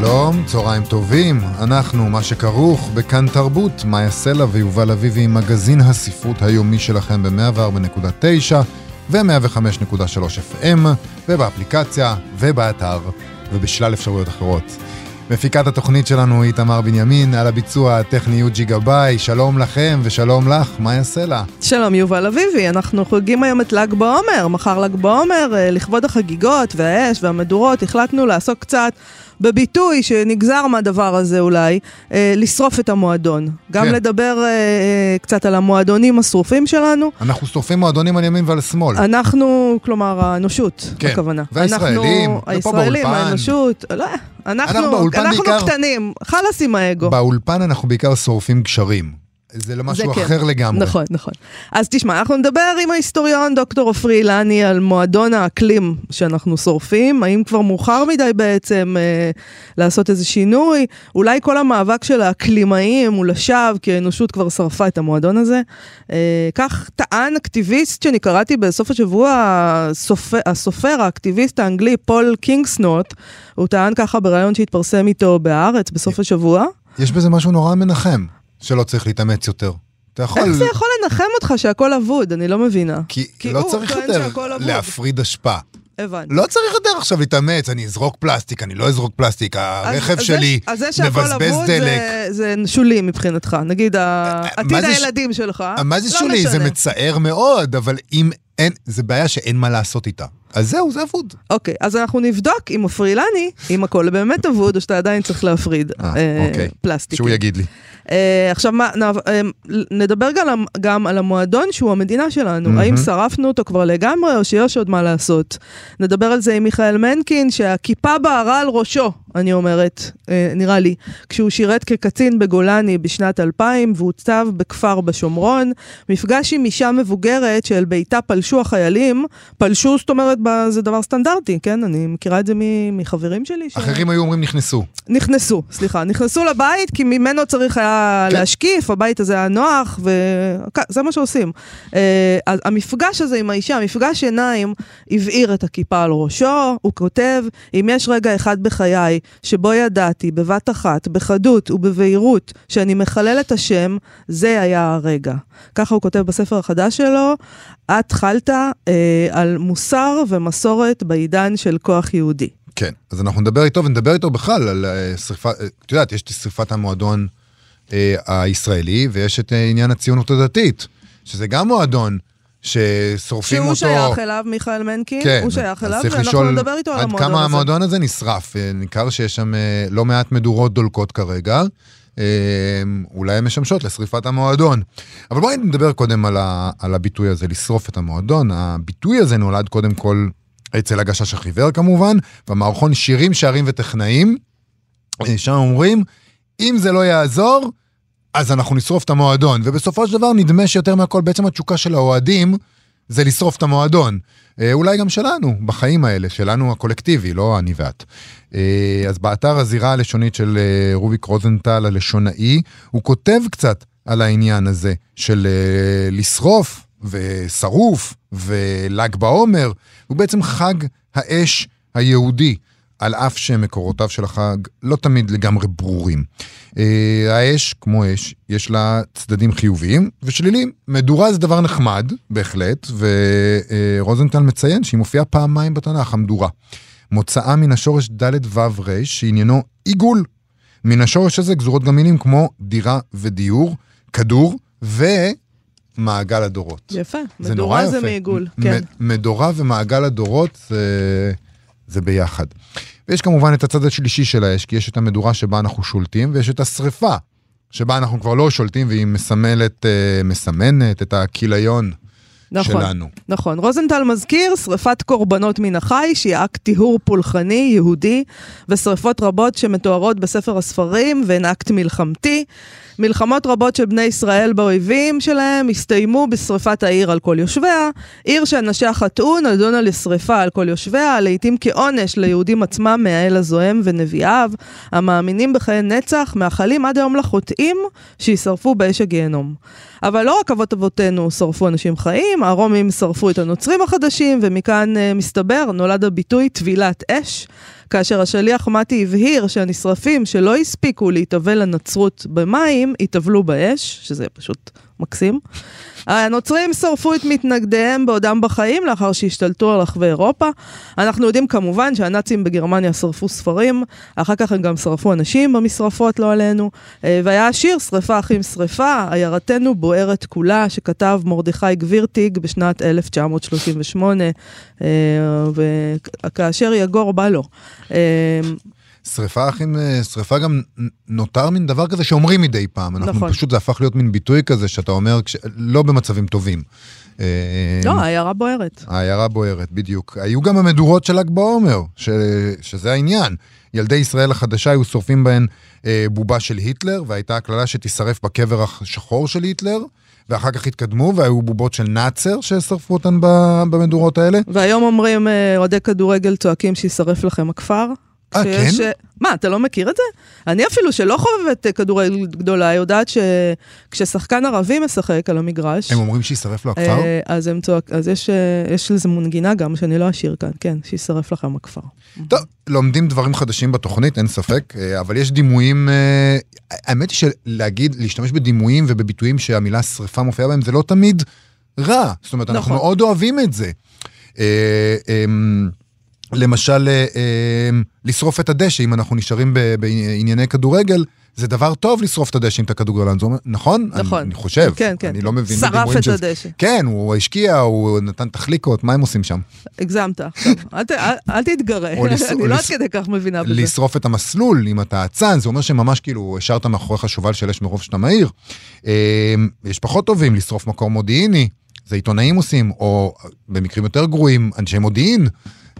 שלום, צהריים טובים, אנחנו מה שכרוך בכאן תרבות, מאיה סלע ויובל אביבי עם מגזין הספרות היומי שלכם ב-104.9 ו-105.3 FM ובאפליקציה ובאתר ובשלל אפשרויות אחרות. מפיקת התוכנית שלנו היא תמר בנימין, על הביצוע הטכני יוג'י גבאי, שלום לכם ושלום לך, מאיה סלע. שלום יובל אביבי, אנחנו חוגגים היום את ל"ג בעומר, מחר ל"ג בעומר, אה, לכבוד החגיגות והאש והמדורות, החלטנו לעסוק קצת בביטוי שנגזר מהדבר הזה אולי, אה, לשרוף את המועדון. גם כן. לדבר אה, אה, קצת על המועדונים השרופים שלנו. אנחנו שורפים מועדונים על ימין ועל שמאל. אנחנו, כלומר, האנושות, כן. הכוונה. והישראלים, אנחנו, הישראלים, האנושות, לא, אנחנו, אנחנו, אנחנו בעיקר, קטנים, חלאס עם האגו. באולפן אנחנו בעיקר שורפים גשרים. זה לא משהו זה אחר כן. לגמרי. נכון, נכון. אז תשמע, אנחנו נדבר עם ההיסטוריון דוקטור עופרי אילני על מועדון האקלים שאנחנו שורפים. האם כבר מאוחר מדי בעצם אה, לעשות איזה שינוי? אולי כל המאבק של האקלימאים הוא לשווא, כי האנושות כבר שרפה את המועדון הזה. אה, כך טען אקטיביסט שאני קראתי בסוף השבוע, הסופר, הסופר האקטיביסט האנגלי פול קינגסנורת', הוא טען ככה בריאיון שהתפרסם איתו בהארץ בסוף השבוע. יש בזה משהו נורא מנחם. שלא צריך להתאמץ יותר. אתה יכול... איך זה יכול לנחם אותך שהכל אבוד? אני לא מבינה. כי, כי לא צריך יותר להפריד אשפה. הבנתי. לא צריך יותר עכשיו להתאמץ, אני אזרוק פלסטיק, אני לא אזרוק פלסטיק, הרכב אז, שלי אז מבזבז דלק. אז זה שהכל אבוד זה, זה שולי מבחינתך, נגיד עתיד הילדים ש... שלך, מה זה לא שולי? משנה. זה מצער מאוד, אבל אם אין, זה בעיה שאין מה לעשות איתה. אז זהו, זה אבוד. אוקיי, אז אנחנו נבדוק אם מפרילני, אם הכל באמת אבוד, או שאתה עדיין צריך להפריד אה, אה, אוקיי. פלסטיק. שהוא יגיד לי. אה, עכשיו, נדבר גם, על המועדון שהוא המדינה שלנו. האם שרפנו אותו כבר לגמרי, או שיש עוד מה לעשות? נדבר על זה עם מיכאל מנקין, שהכיפה בערה על ראשו, אני אומרת, אה, נראה לי, כשהוא שירת כקצין בגולני בשנת 2000, והוצב בכפר בשומרון. מפגש עם אישה מבוגרת שאל ביתה פלשו החיילים. פלשו, זאת אומרת, זה דבר סטנדרטי, כן? אני מכירה את זה מחברים שלי. ש... אחרים היו אומרים נכנסו. נכנסו, סליחה. נכנסו לבית, כי ממנו צריך היה... כן. להשקיף, הבית הזה היה נוח, וזה מה שעושים. אה, המפגש הזה עם האישה, המפגש עיניים, הבעיר את הכיפה על ראשו, הוא כותב, אם יש רגע אחד בחיי שבו ידעתי בבת אחת, בחדות ובבהירות, שאני מחלל את השם, זה היה הרגע. ככה הוא כותב בספר החדש שלו, את חלת אה, על מוסר ומסורת בעידן של כוח יהודי. כן, אז אנחנו נדבר איתו ונדבר איתו בכלל על אה, שריפה, אה, את יודעת, יש את שריפת המועדון אה, הישראלי, ויש את אה, עניין הציונות הדתית, שזה גם מועדון. ששורפים אותו... שהוא שייך אליו, מיכאל מנקין, כן, הוא שייך אליו, ואנחנו נדבר איתו על המועדון הזה. עד כמה המועדון הזה נשרף. אה, ניכר שיש שם לא מעט מדורות דולקות כרגע, אולי הן משמשות לשריפת המועדון. אבל בואי נדבר קודם על, ה, על הביטוי הזה, לשרוף את המועדון. הביטוי הזה נולד קודם כל אצל הגשש החיוור כמובן, במערכון שירים, שערים וטכנאים. שם אומרים, אם זה לא יעזור, אז אנחנו נשרוף את המועדון. ובסופו של דבר נדמה שיותר מהכל, בעצם התשוקה של האוהדים זה לשרוף את המועדון. אה, אולי גם שלנו, בחיים האלה, שלנו הקולקטיבי, לא אני ואת. אה, אז באתר הזירה הלשונית של אה, רוביק רוזנטל, הלשונאי, הוא כותב קצת על העניין הזה של לשרוף ושרוף ול"ג בעומר. הוא בעצם חג האש היהודי. על אף שמקורותיו של החג לא תמיד לגמרי ברורים. אה, האש, כמו אש, יש לה צדדים חיוביים ושליליים. מדורה זה דבר נחמד, בהחלט, ורוזנטל מציין שהיא מופיעה פעמיים בתנ"ך, המדורה. מוצאה מן השורש ד' ו' ר', שעניינו עיגול. מן השורש הזה גזורות גם מילים כמו דירה ודיור, כדור ומעגל הדורות. יפה, מדורה זה, זה מעיגול, כן. מדורה ומעגל הדורות זה... זה ביחד. ויש כמובן את הצד השלישי של האש, כי יש את המדורה שבה אנחנו שולטים, ויש את השריפה, שבה אנחנו כבר לא שולטים, והיא מסמלת, אה, מסמנת את הכיליון נכון. שלנו. נכון. רוזנטל מזכיר שריפת קורבנות מן החי, שהיא אקט טיהור פולחני, יהודי, ושריפות רבות שמתוארות בספר הספרים, והן אקט מלחמתי. מלחמות רבות של בני ישראל באויבים שלהם הסתיימו בשריפת העיר על כל יושביה. עיר שאנשיה חטאו נדונה לשריפה על כל יושביה, לעיתים כעונש ליהודים עצמם מהאל הזוהם ונביאיו, המאמינים בחיי נצח, מאחלים עד היום לחוטאים שישרפו באש הגיהנום. אבל לא רק אבות אבותינו שרפו אנשים חיים, הרומים שרפו את הנוצרים החדשים, ומכאן uh, מסתבר, נולד הביטוי טבילת אש. כאשר השליח מתי הבהיר שהנשרפים שלא הספיקו להתאבל לנצרות במים, יטבלו באש, שזה פשוט מקסים. הנוצרים שרפו את מתנגדיהם בעודם בחיים לאחר שהשתלטו על רחבי אירופה. אנחנו יודעים כמובן שהנאצים בגרמניה שרפו ספרים, אחר כך הם גם שרפו אנשים במשרפות, לא עלינו. אה, והיה השיר שרפה אחים שרפה, עיירתנו בוערת כולה, שכתב מרדכי גבירטיג בשנת 1938, אה, וכאשר יגור בא לו. אה, שריפה אחים, שריפה גם נותר מין דבר כזה שאומרים מדי פעם. אנחנו נכון. פשוט, זה הפך להיות מין ביטוי כזה שאתה אומר, כש, לא במצבים טובים. אה, לא, העיירה בוערת. העיירה בוערת, בדיוק. היו גם המדורות של ל"ג בעומר, ש, שזה העניין. ילדי ישראל החדשה היו שורפים בהן אה, בובה של היטלר, והייתה הקללה שתישרף בקבר השחור של היטלר. ואחר כך התקדמו, והיו בובות של נאצר ששרפו אותן במדורות האלה. והיום אומרים, אה, אוהדי כדורגל צועקים שישרף לכם הכפר. אה, כן? אה, מה, אתה לא מכיר את זה? אני אפילו שלא חובבת אה, כדורגל גדולה, יודעת שכששחקן ערבי משחק על המגרש, הם אומרים שישרף לו הכפר? אה, אז הם צועק, אז יש, אה, יש לזה מונגינה גם, שאני לא אשאיר כאן, כן, שישרף לכם הכפר. טוב, לומדים דברים חדשים בתוכנית, אין ספק, אה, אבל יש דימויים, אה, האמת היא שלהגיד, להשתמש בדימויים ובביטויים שהמילה שריפה מופיעה בהם, זה לא תמיד רע. זאת אומרת, אנחנו נכון. מאוד אוהבים את זה. אה, למשל, אה, אמ, לשרוף את הדשא, אם אנחנו נשארים בענייני כדורגל, זה דבר טוב לשרוף את הדשא עם את הכדורגלן, נכון? נכון. אני, אני חושב. כן, כן. אני לא מבין שרף את של- הדשא. כן, הוא השקיע, הוא נתן תחליקות, מה הם עושים שם? הגזמת. טוב, אל ת- אל- אל תתגרה, לס- אני לא עד כדי כך מבינה בזה. לשרוף את המסלול, אם אתה אצן, זה אומר שממש כאילו השארת מאחוריך שובל של אש מרוב שאתה מהיר. אה, יש פחות טובים, לשרוף מקור מודיעיני, זה עיתונאים עושים, או במקרים יותר גרועים, אנשי מודיעין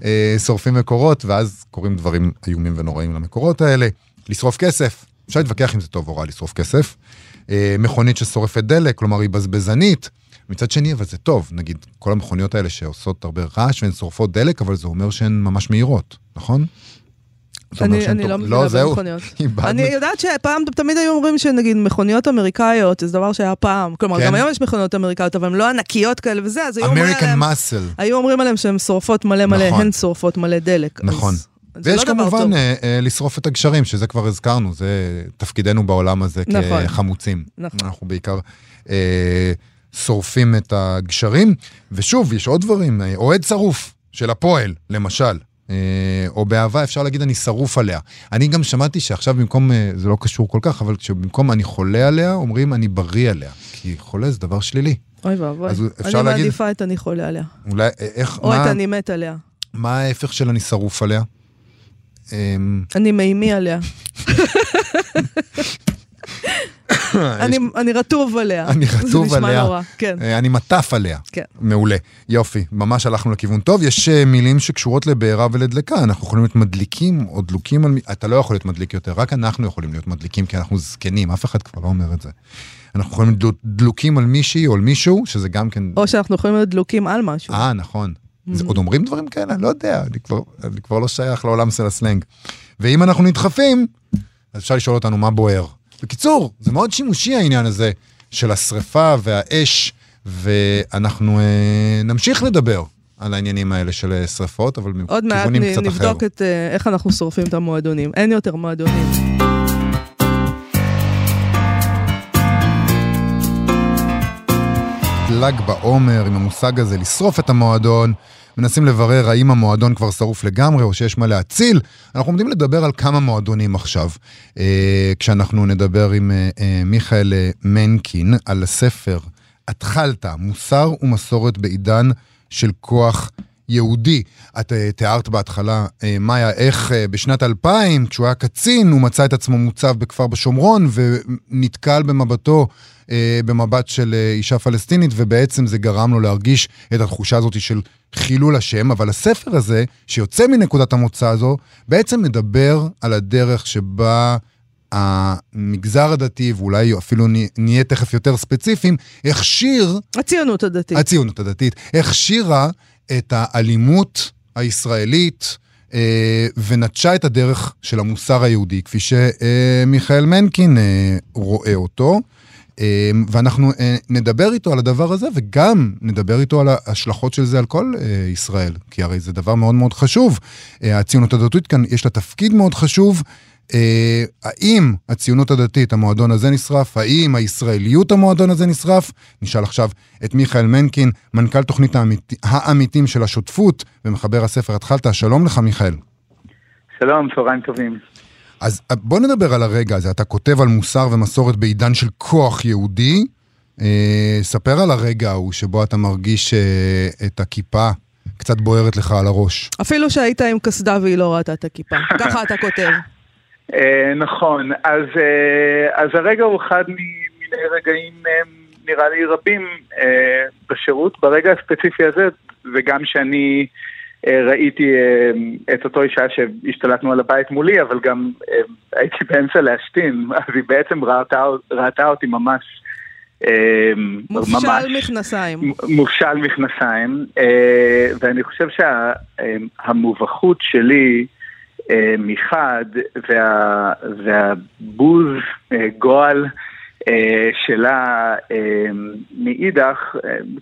אה, שורפים מקורות, ואז קורים דברים איומים ונוראים למקורות האלה. לשרוף כסף, אפשר להתווכח אם זה טוב או רע לשרוף כסף. אה, מכונית ששורפת דלק, כלומר היא בזבזנית. מצד שני, אבל זה טוב, נגיד, כל המכוניות האלה שעושות הרבה רעש והן שורפות דלק, אבל זה אומר שהן ממש מהירות, נכון? אני, אני טוב- לא מבינה זהו, במכוניות. אני יודעת שפעם תמיד היו אומרים שנגיד מכוניות אמריקאיות זה דבר שהיה פעם, כלומר כן. גם היום יש מכוניות אמריקאיות אבל הן לא ענקיות כאלה וזה, אז היו אומרים American עליהן, muscle. היו אומרים עליהן שהן שורפות מלא מלא, נכון. הן שורפות מלא דלק. אז נכון. זה ויש לא כמובן. אה, אה, לשרוף את הגשרים, שזה כבר הזכרנו, זה תפקידנו בעולם הזה נכון. כחמוצים. נכון. אנחנו בעיקר אה, שורפים את הגשרים, ושוב, יש עוד דברים, אה, אוהד שרוף של הפועל, למשל. אה, או באהבה אפשר להגיד אני שרוף עליה. אני גם שמעתי שעכשיו במקום, אה, זה לא קשור כל כך, אבל שבמקום אני חולה עליה, אומרים אני בריא עליה. כי חולה זה דבר שלילי. אוי ואבוי, אני להגיד- מעדיפה את אני חולה עליה, אולי, אה, איך, או את מה, אני מת עליה, מה ההפך של אני שרוף עליה? אמ, אני מימי עליה, אני- רטוב עליה. אני רטוב זה נשמע עליה. נורא, כן. אה, אני מטף עליה. כן. מעולה. יופי, ממש הלכנו לכיוון טוב. יש אה, מילים שקשורות לבעירה ולדלקה. אנחנו יכולים להיות מדליקים או דלוקים על... אתה לא יכול להיות מדליק יותר, רק אנחנו יכולים להיות מדליקים, כי אנחנו זקנים, אף אחד כבר לא אומר את זה. אנחנו יכולים להיות דלוקים על מישהי או על מישהו, שזה גם כן... או שאנחנו יכולים להיות דלוקים על משהו. אה, נכון. זה, עוד אומרים דברים כאלה? לא יודע, אני כבר, אני כבר לא שייך לעולם של הסלנג. ואם אנחנו נדחפים, אז אפשר לשאול אותנו מה בוער. בקיצור, זה מאוד שימושי העניין הזה של השריפה והאש, ואנחנו אה, נמשיך לדבר על העניינים האלה של אה, שריפות, אבל עוד מעט מכיוונים קצת אחר. נבדוק את אה, איך אנחנו שורפים את המועדונים. אין יותר מועדונים. ל"ג בעומר עם המושג הזה, לשרוף את המועדון. מנסים לברר האם המועדון כבר שרוף לגמרי או שיש מה להציל. אנחנו עומדים לדבר על כמה מועדונים עכשיו. אה, כשאנחנו נדבר עם אה, אה, מיכאל אה, מנקין על הספר "התחלת, מוסר ומסורת בעידן של כוח יהודי. את אה, תיארת בהתחלה, אה, מאיה, איך בשנת 2000, כשהוא היה קצין, הוא מצא את עצמו מוצב בכפר בשומרון ונתקל במבטו במבט של אישה פלסטינית, ובעצם זה גרם לו להרגיש את התחושה הזאת של חילול השם. אבל הספר הזה, שיוצא מנקודת המוצא הזו, בעצם מדבר על הדרך שבה המגזר הדתי, ואולי אפילו נהיה תכף יותר ספציפיים, הכשיר... הציונות הדתית. הציונות הדתית. הכשירה את האלימות הישראלית אה, ונטשה את הדרך של המוסר היהודי, כפי שמיכאל מנקין אה, רואה אותו. אה, ואנחנו אה, נדבר איתו על הדבר הזה, וגם נדבר איתו על ההשלכות של זה על כל אה, ישראל, כי הרי זה דבר מאוד מאוד חשוב. אה, הציונות הדתית כאן, יש לה תפקיד מאוד חשוב. האם הציונות הדתית, המועדון הזה נשרף? האם הישראליות המועדון הזה נשרף? נשאל עכשיו את מיכאל מנקין, מנכ"ל תוכנית העמית, העמיתים של השותפות ומחבר הספר התחלת. שלום לך, מיכאל. שלום, צהריים טובים. אז אה, בוא נדבר על הרגע הזה. אתה כותב על מוסר ומסורת בעידן של כוח יהודי. אה, ספר על הרגע ההוא שבו אתה מרגיש אה, את הכיפה קצת בוערת לך על הראש. אפילו שהיית עם קסדה והיא לא ראתה את הכיפה. ככה אתה כותב. אה, נכון, אז, אה, אז הרגע הוא אחד מיני רגעים, אה, נראה לי רבים בשירות, ברגע הספציפי הזה, וגם שאני ראיתי את אותו אישה שהשתלטנו על הבית מולי, אבל גם הייתי באמצע להשתין, אז היא בעצם ראתה, ראתה אותי ממש... מופשל ממש, מכנסיים. מופשל מכנסיים, ואני חושב שהמובכות שלי, אה, מחד, וה, והבוז, אה, גועל אה, שלה מאידך,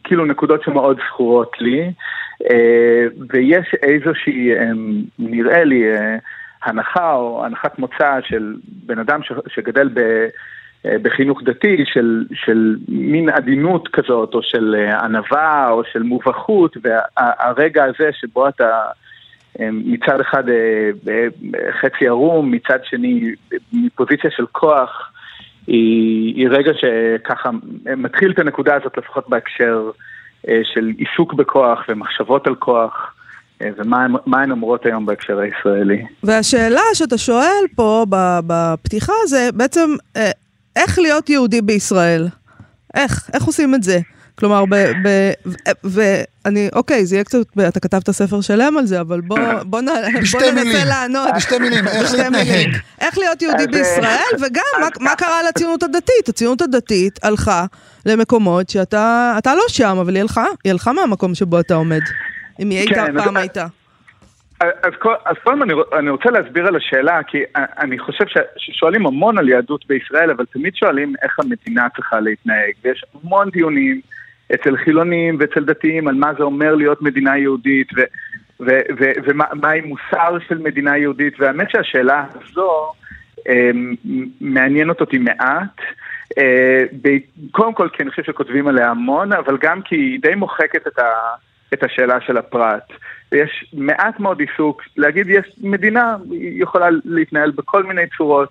כאילו נקודות שמאוד זכורות לי, ויש איזושהי, נראה לי, הנחה או הנחת מוצא של בן אדם שגדל ב... בחינוך דתי של, של מין עדינות כזאת, או של ענווה, או של מובכות, והרגע הזה שבו אתה מצד אחד אה, חצי ערום, מצד שני מפוזיציה של כוח, היא, היא רגע שככה מתחיל את הנקודה הזאת לפחות בהקשר אה, של עיסוק בכוח ומחשבות על כוח. אה, ומה הן אומרות היום בהקשר הישראלי. והשאלה שאתה שואל פה בפתיחה זה בעצם איך להיות יהודי בישראל? איך? איך עושים את זה? כלומר, ב, ב, ואני, אוקיי, זה יהיה קצת, אתה כתבת ספר שלם על זה, אבל בוא, בוא, נ, בוא ננסה לענות. בשתי מילים, איך להתנהג. איך להיות יהודי בישראל, וגם מה, מה קרה לציונות הדתית. הציונות הדתית הלכה למקומות שאתה לא שם, אבל היא הלכה, היא הלכה מהמקום שבו אתה עומד. אם היא הייתה, כן, פעם הייתה. אז, אז קודם אני, אני רוצה להסביר על השאלה, כי אני חושב ש, ששואלים המון על יהדות בישראל, אבל תמיד שואלים איך המדינה צריכה להתנהג, ויש המון דיונים. אצל חילונים ואצל דתיים על מה זה אומר להיות מדינה יהודית ומהי מוסר של מדינה יהודית, והאמת שהשאלה הזו אה, מעניינת אותי מעט. אה, קודם כל כי אני חושב שכותבים עליה המון, אבל גם כי היא די מוחקת את, ה, את השאלה של הפרט. ויש מעט מאוד עיסוק, להגיד יש מדינה, היא יכולה להתנהל בכל מיני צורות,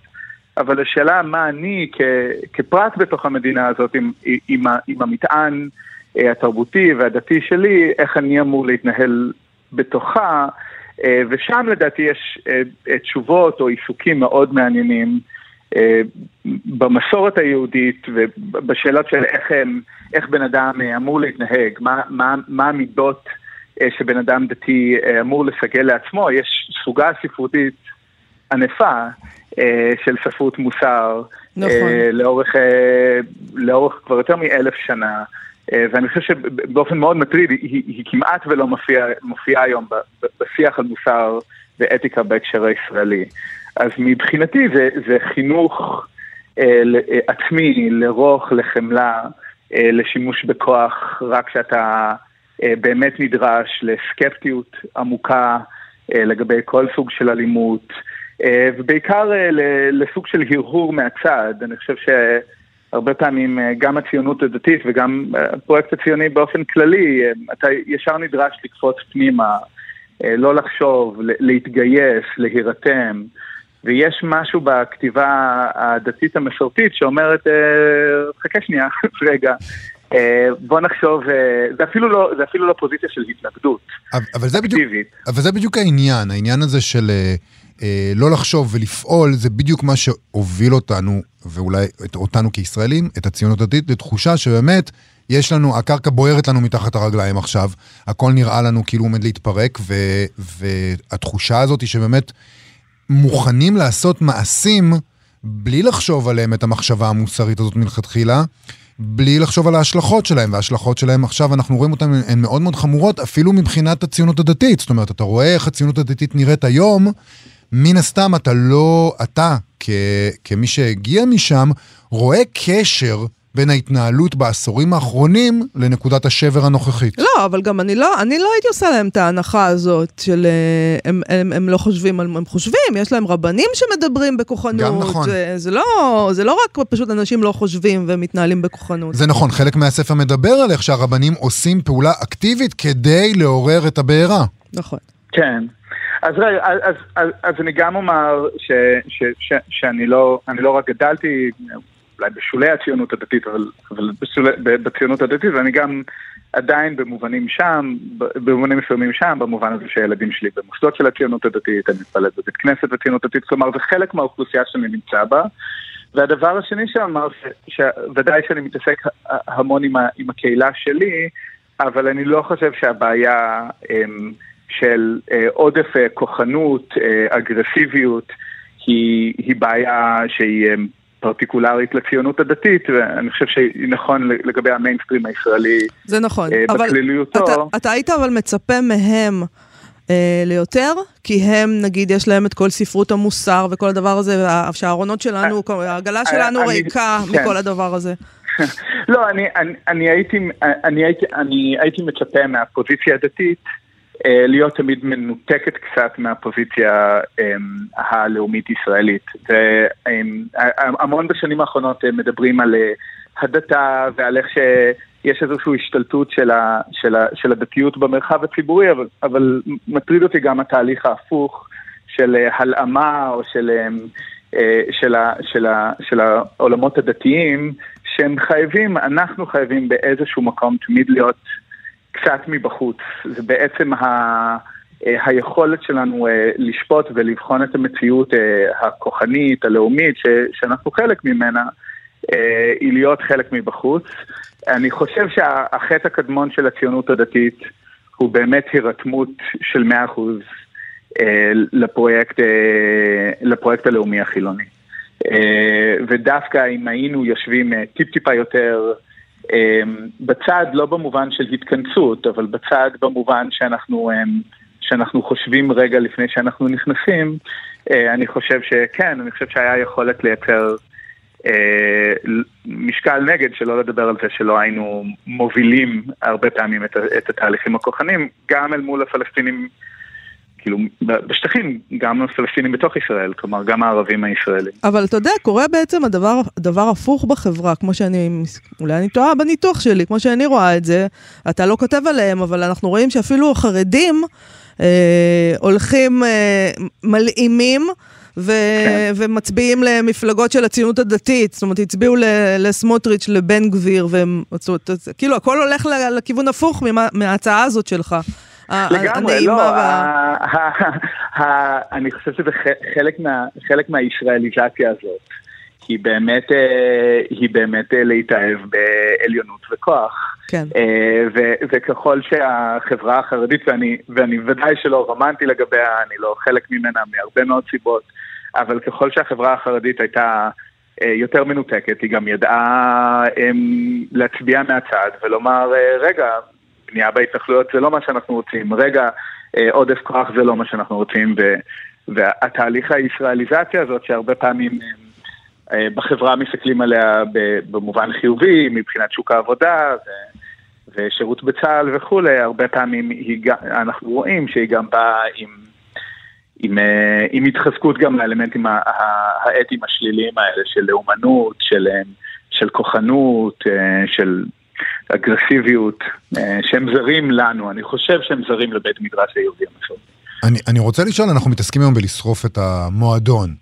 אבל השאלה מה אני כ, כפרט בתוך המדינה הזאת, עם, עם, עם המטען אה, התרבותי והדתי שלי, איך אני אמור להתנהל בתוכה, אה, ושם לדעתי יש אה, תשובות או עיסוקים מאוד מעניינים במסורת היהודית ובשאלות של איך, הם, איך בן אדם אמור להתנהג, מה, מה, מה המידות שבן אדם דתי אמור לסגל לעצמו. יש סוגה ספרותית ענפה של ספרות מוסר נכון. לאורך, לאורך כבר יותר מאלף שנה. אה, ואני חושב שבאופן מאוד מטריד, היא, היא כמעט ולא מופיעה מופיע היום בשיח על מוסר ואתיקה בהקשר הישראלי. אז מבחינתי זה, זה חינוך אה, אה, עצמי, לרוך, לחמלה, אה, לשימוש בכוח, רק כשאתה אה, באמת נדרש לסקפטיות עמוקה אה, לגבי כל סוג של אלימות, אה, ובעיקר אה, לסוג של הרהור מהצד. אני חושב ש... הרבה פעמים אה, גם הציונות הדתית וגם אה, הפרויקט הציוני באופן כללי, אה, אתה ישר נדרש לקפוץ פנימה, לא לחשוב, להתגייס, להירתם. ויש משהו בכתיבה הדתית המסורתית שאומרת, חכה שנייה, רגע, אה, בוא נחשוב, אה, זה אפילו לא, זה אפילו לא פוזיציה של התנגדות. אבל זה בדיוק, אקטיבית. אבל זה בדיוק העניין, העניין הזה של אה, אה, לא לחשוב ולפעול, זה בדיוק מה שהוביל אותנו, ואולי את, אותנו כישראלים, את הציונות הדתית, לתחושה שבאמת יש לנו, הקרקע בוערת לנו מתחת הרגליים עכשיו, הכל נראה לנו כאילו עומד להתפרק, ו, והתחושה הזאת היא שבאמת מוכנים לעשות מעשים בלי לחשוב עליהם את המחשבה המוסרית הזאת מלכתחילה. בלי לחשוב על ההשלכות שלהם, וההשלכות שלהם עכשיו, אנחנו רואים אותן, הן מאוד מאוד חמורות, אפילו מבחינת הציונות הדתית. זאת אומרת, אתה רואה איך הציונות הדתית נראית היום, מן הסתם אתה לא, אתה, כ, כמי שהגיע משם, רואה קשר בין ההתנהלות בעשורים האחרונים לנקודת השבר הנוכחית. לא, אבל גם אני לא, אני לא הייתי עושה להם את ההנחה הזאת של אה, הם, הם, הם לא חושבים, על- הם חושבים, יש להם רבנים שמדברים בכוחנות. גם נכון. זה, זה, לא, זה לא רק פשוט אנשים לא חושבים ומתנהלים בכוחנות. זה נכון, חלק מהספר מדבר על איך שהרבנים עושים פעולה אקטיבית כדי לעורר את הבעירה. נכון. כן. אז רגע, אז, אז, אז, אז אני גם אומר ש, ש, ש, שאני לא, לא רק גדלתי, אולי בשולי הציונות הדתית, אבל, אבל בשולי, בציונות הדתית, ואני גם עדיין במובנים שם, במובנים מסוימים שם, במובן הזה שהילדים שלי במוסדות של הציונות הדתית, אני מתפלל בבית כנסת בציונות הדתית, כלומר זה חלק מהאוכלוסייה שאני נמצא בה. והדבר השני שאמר, שוודאי שאני מתעסק המון עם, ה, עם הקהילה שלי, אבל אני לא חושב שהבעיה אמ, של אה, עודף אה, כוחנות, אה, אגרסיביות, היא, היא בעיה שהיא אמ, פרטיקולרית לציונות הדתית, ואני חושב שהיא נכון לגבי המיינסטרים הישראלי זה נכון. אה, אבל בכלליותו. אתה, אתה היית אבל מצפה מהם אה, ליותר? כי הם, נגיד, יש להם את כל ספרות המוסר וכל הדבר הזה, שהארונות שלנו, העגלה שלנו אני- ריקה כן. מכל הדבר הזה. לא, אני, אני, אני, הייתי, אני, הייתי, אני הייתי מצפה מהפוזיציה הדתית אה, להיות תמיד מנותקת קצת מהפוזיציה אה, הלאומית-ישראלית. והמון בשנים האחרונות אה, מדברים על אה, הדתה ועל איך שיש איזושהי השתלטות של, ה, של, ה, של הדתיות במרחב הציבורי, אבל, אבל מטריד אותי גם התהליך ההפוך של אה, הלאמה או של... אה, אה, של, ה, של, ה, של העולמות הדתיים, שהם חייבים, אנחנו חייבים באיזשהו מקום תמיד להיות קצת מבחוץ. זה בעצם ה, אה, היכולת שלנו אה, לשפוט ולבחון את המציאות אה, הכוחנית, הלאומית, ש, שאנחנו חלק ממנה, היא להיות חלק מבחוץ. אני חושב שהחטא הקדמון של הציונות הדתית הוא באמת הירתמות של 100% אה, לפרויקט, לפרויקט הלאומי החילוני. ודווקא אם היינו יושבים טיפ-טיפה יותר בצד, לא במובן של התכנסות, אבל בצד במובן שאנחנו, אה, שאנחנו חושבים רגע לפני שאנחנו נכנסים, אה, אני חושב שכן, אני חושב שהיה יכולת לייצר אה, משקל נגד, שלא לדבר על זה שלא היינו מובילים הרבה פעמים את התהליכים הכוחנים, גם אל מול הפלסטינים. כאילו, בשטחים, גם הפלסטינים בתוך ישראל, כלומר, גם הערבים הישראלים. אבל אתה יודע, קורה בעצם הדבר, הדבר הפוך בחברה, כמו שאני, אולי אני טועה בניתוח שלי, כמו שאני רואה את זה, אתה לא כותב עליהם, אבל אנחנו רואים שאפילו החרדים אה, הולכים, אה, מלאימים. ו- כן. ומצביעים למפלגות של הציונות הדתית, זאת אומרת, הצביעו לסמוטריץ', לבן גביר, והם, כאילו, הכל הולך לכיוון הפוך ממה- מההצעה הזאת שלך. לגמרי, לא, אני חושב שזה חלק מה- חלק מהישראליזציה הזאת. היא באמת, אה, היא באמת אה, להתאהב בעליונות וכוח. כן. אה, ו- וככל שהחברה החרדית, ואני, ואני ודאי שלא רומנטי לגביה, אני לא חלק ממנה מהרבה מאוד סיבות, אבל ככל שהחברה החרדית הייתה יותר מנותקת, היא גם ידעה אמ, להצביע מהצד ולומר, רגע, בנייה בהתנחלויות זה לא מה שאנחנו רוצים, רגע, אה, עודף כוח זה לא מה שאנחנו רוצים, והתהליך הישראליזציה הזאת שהרבה פעמים אה, בחברה מסתכלים עליה במובן חיובי, מבחינת שוק העבודה ושירות בצה"ל וכולי, הרבה פעמים היא, אנחנו רואים שהיא גם באה עם, עם, אה, עם התחזקות גם לאלמנטים האתיים השליליים האלה של לאומנות, של, אה, של כוחנות, אה, של אגרסיביות, אה, שהם זרים לנו, אני חושב שהם זרים לבית מדרש היהודי המסורתי. אני, אני רוצה לשאול, אנחנו מתעסקים היום בלשרוף את המועדון.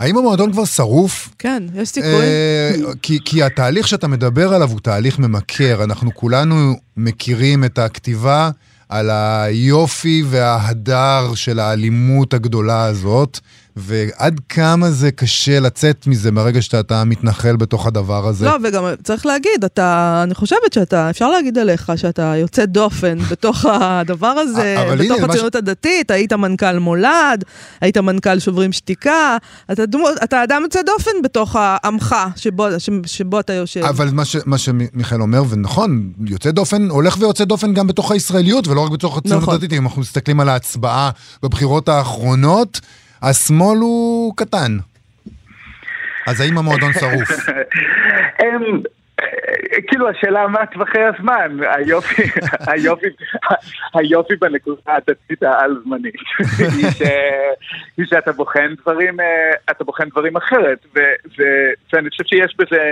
האם המועדון כבר שרוף? כן, יש סיכוי. אה, כי, כי התהליך שאתה מדבר עליו הוא תהליך ממכר. אנחנו כולנו מכירים את הכתיבה על היופי וההדר של האלימות הגדולה הזאת, ועד כמה זה קשה לצאת מזה ברגע שאתה מתנחל בתוך הדבר הזה. לא, וגם צריך להגיד, אתה, אני חושבת שאתה, אפשר להגיד עליך שאתה יוצא דופן בתוך הדבר הזה, אבל בתוך הציונות הדתית, היית מנכ"ל מולד, היית מנכ"ל שוברים שתיקה, אתה, דמו- אתה אדם יוצא דופן בתוך העמך שבו, ש- שבו אתה יושב. אבל מה, ש, מה שמיכאל אומר, ונכון, יוצא דופן, הולך ויוצא דופן גם בתוך הישראליות, ולא רק בתוך הציונות נכון. הדתית. אם אנחנו מסתכלים על ההצבעה בבחירות האחרונות, השמאל הוא קטן. אז האם המועדון שרוף? הם, כאילו השאלה מה טווחי הזמן, היופי, היופי, היופי בנקודה הדתית העל-זמנית, היא ש- היא שאתה בוחן דברים, אה, אתה בוחן דברים אחרת, ו- ו- ואני חושב שיש בזה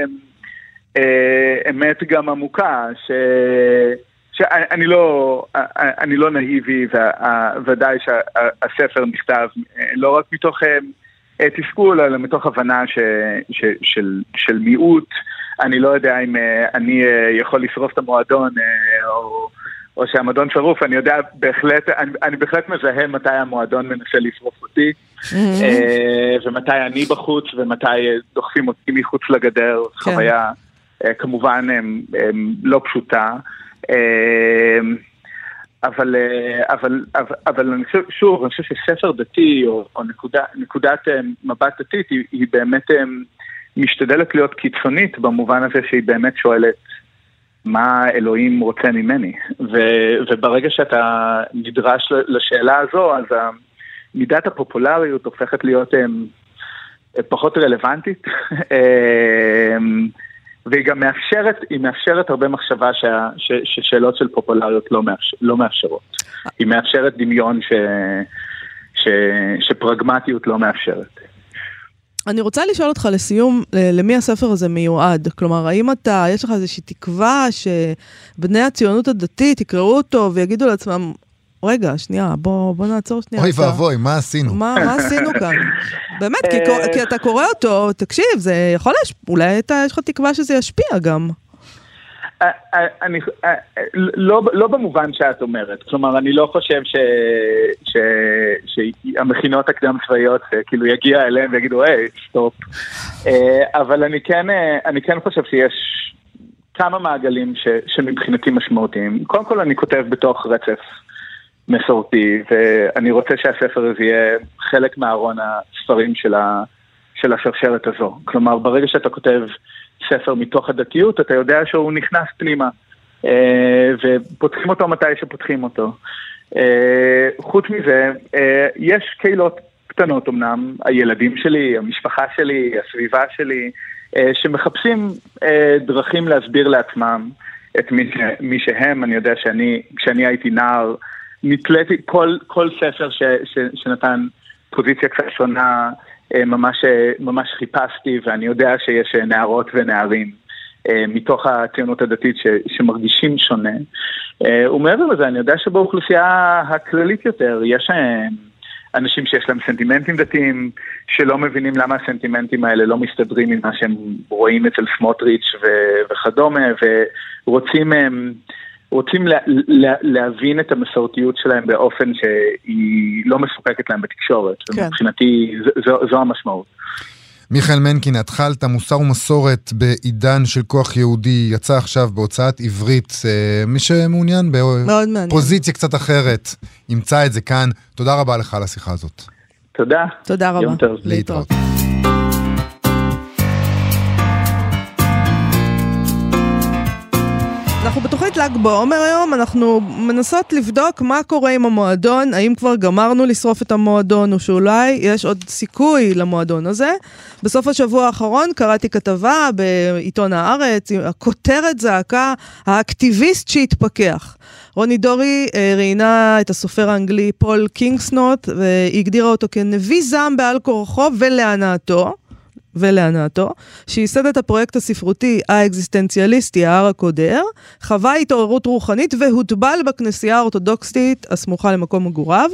אה, אמת גם עמוקה, ש... שאני לא, אני לא נאיבי, וודאי שהספר נכתב אה, לא רק מתוך אה, אה, תסכול, אלא מתוך הבנה ש, ש, של, של מיעוט. אני לא יודע אם אני יכול לשרוף את המועדון או, או שהמועדון שרוף, אני יודע בהחלט, אני, אני בהחלט מזהה מתי המועדון מנסה לשרוף אותי, אה, ומתי אני בחוץ ומתי דוחפים אותי מחוץ לגדר, כן. חוויה כמובן אה, אה, לא פשוטה. אה, אבל, אה, אבל, אבל, אבל אני חושב, שוב, אני חושב שספר דתי או, או נקודה, נקודת אה, מבט דתית היא, היא באמת אה, משתדלת להיות קיצונית במובן הזה שהיא באמת שואלת מה אלוהים רוצה ממני. ו, וברגע שאתה נדרש לשאלה הזו, אז מידת הפופולריות הופכת להיות פחות רלוונטית. והיא גם מאפשרת, היא מאפשרת הרבה מחשבה שה, ש, ששאלות של פופולריות לא, מאפשר, לא מאפשרות. היא מאפשרת דמיון ש, ש, שפרגמטיות לא מאפשרת. אני רוצה לשאול אותך לסיום, למי הספר הזה מיועד? כלומר, האם אתה, יש לך איזושהי תקווה שבני הציונות הדתית יקראו אותו ויגידו לעצמם, רגע, שנייה, בוא, בוא נעצור שנייה. אוי ואבוי, מה עשינו? מה, מה עשינו כאן? באמת, כי, כי אתה קורא אותו, תקשיב, זה יכול להשפיע, אולי אתה, יש לך תקווה שזה ישפיע גם. אה, אה, אני, אה, לא, לא במובן שאת אומרת, כלומר אני לא חושב ש, ש, שהמכינות הקדם צבאיות כאילו יגיע אליהם ויגידו היי סטופ, אבל אני כן, אני כן חושב שיש כמה מעגלים ש, שמבחינתי משמעותיים. קודם כל אני כותב בתוך רצף מסורתי ואני רוצה שהספר הזה יהיה חלק מארון הספרים של, ה, של השרשרת הזו. כלומר ברגע שאתה כותב ספר מתוך הדתיות, אתה יודע שהוא נכנס פנימה, אה, ופותחים אותו מתי שפותחים אותו. אה, חוץ מזה, אה, יש קהילות קטנות אמנם, הילדים שלי, המשפחה שלי, הסביבה שלי, שמחפשים דרכים להסביר לעצמם את מי, ש, מי שהם. אני יודע שאני, כשאני הייתי נער, נתליתי כל, כל ספר ש, ש, שנתן פוזיציה קצת שונה, אה, ממש, אה, ממש חיפשתי, ואני יודע שיש אה, נערות ונערים מתוך הציונות הדתית ש, שמרגישים שונה. ומעבר לזה, אני יודע שבאוכלוסייה הכללית יותר, יש אנשים שיש להם סנטימנטים דתיים, שלא מבינים למה הסנטימנטים האלה לא מסתדרים עם מה שהם רואים אצל סמוטריץ' ו- וכדומה, ורוצים... אה, רוצים לה, לה, להבין את המסורתיות שלהם באופן שהיא לא מסופקת להם בתקשורת. כן. מבחינתי זו, זו, זו המשמעות. מיכאל מנקין, התחלת מוסר ומסורת בעידן של כוח יהודי, יצא עכשיו בהוצאת עברית. אה, מי שמעוניין. בפוזיציה קצת אחרת, ימצא את זה כאן. תודה רבה לך על השיחה הזאת. תודה. תודה רבה. יום טוב. להתראות. ל"ג בעומר היום, אנחנו מנסות לבדוק מה קורה עם המועדון, האם כבר גמרנו לשרוף את המועדון, או שאולי יש עוד סיכוי למועדון הזה. בסוף השבוע האחרון קראתי כתבה בעיתון הארץ, הכותרת זעקה, האקטיביסט שהתפכח. רוני דורי אה, ראיינה את הסופר האנגלי פול קינגסנורת', והיא הגדירה אותו כנביא זעם בעל כורחו ולהנאתו. ולהנאתו, שייסד את הפרויקט הספרותי האקזיסטנציאליסטי ההר הקודר, חווה התעוררות רוחנית והוטבל בכנסייה האורתודוקסטית הסמוכה למקום מגוריו,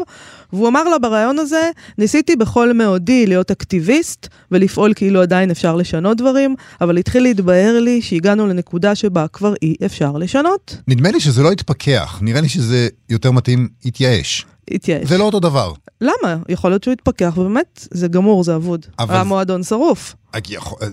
והוא אמר לה בריאיון הזה, ניסיתי בכל מאודי להיות אקטיביסט ולפעול כאילו עדיין אפשר לשנות דברים, אבל התחיל להתבהר לי שהגענו לנקודה שבה כבר אי אפשר לשנות. נדמה לי שזה לא התפכח, נראה לי שזה יותר מתאים התייאש. התייאש. זה לא אותו דבר. למה? יכול להיות שהוא יתפכח, ובאמת, זה גמור, זה אבוד. אבל- המועדון שרוף.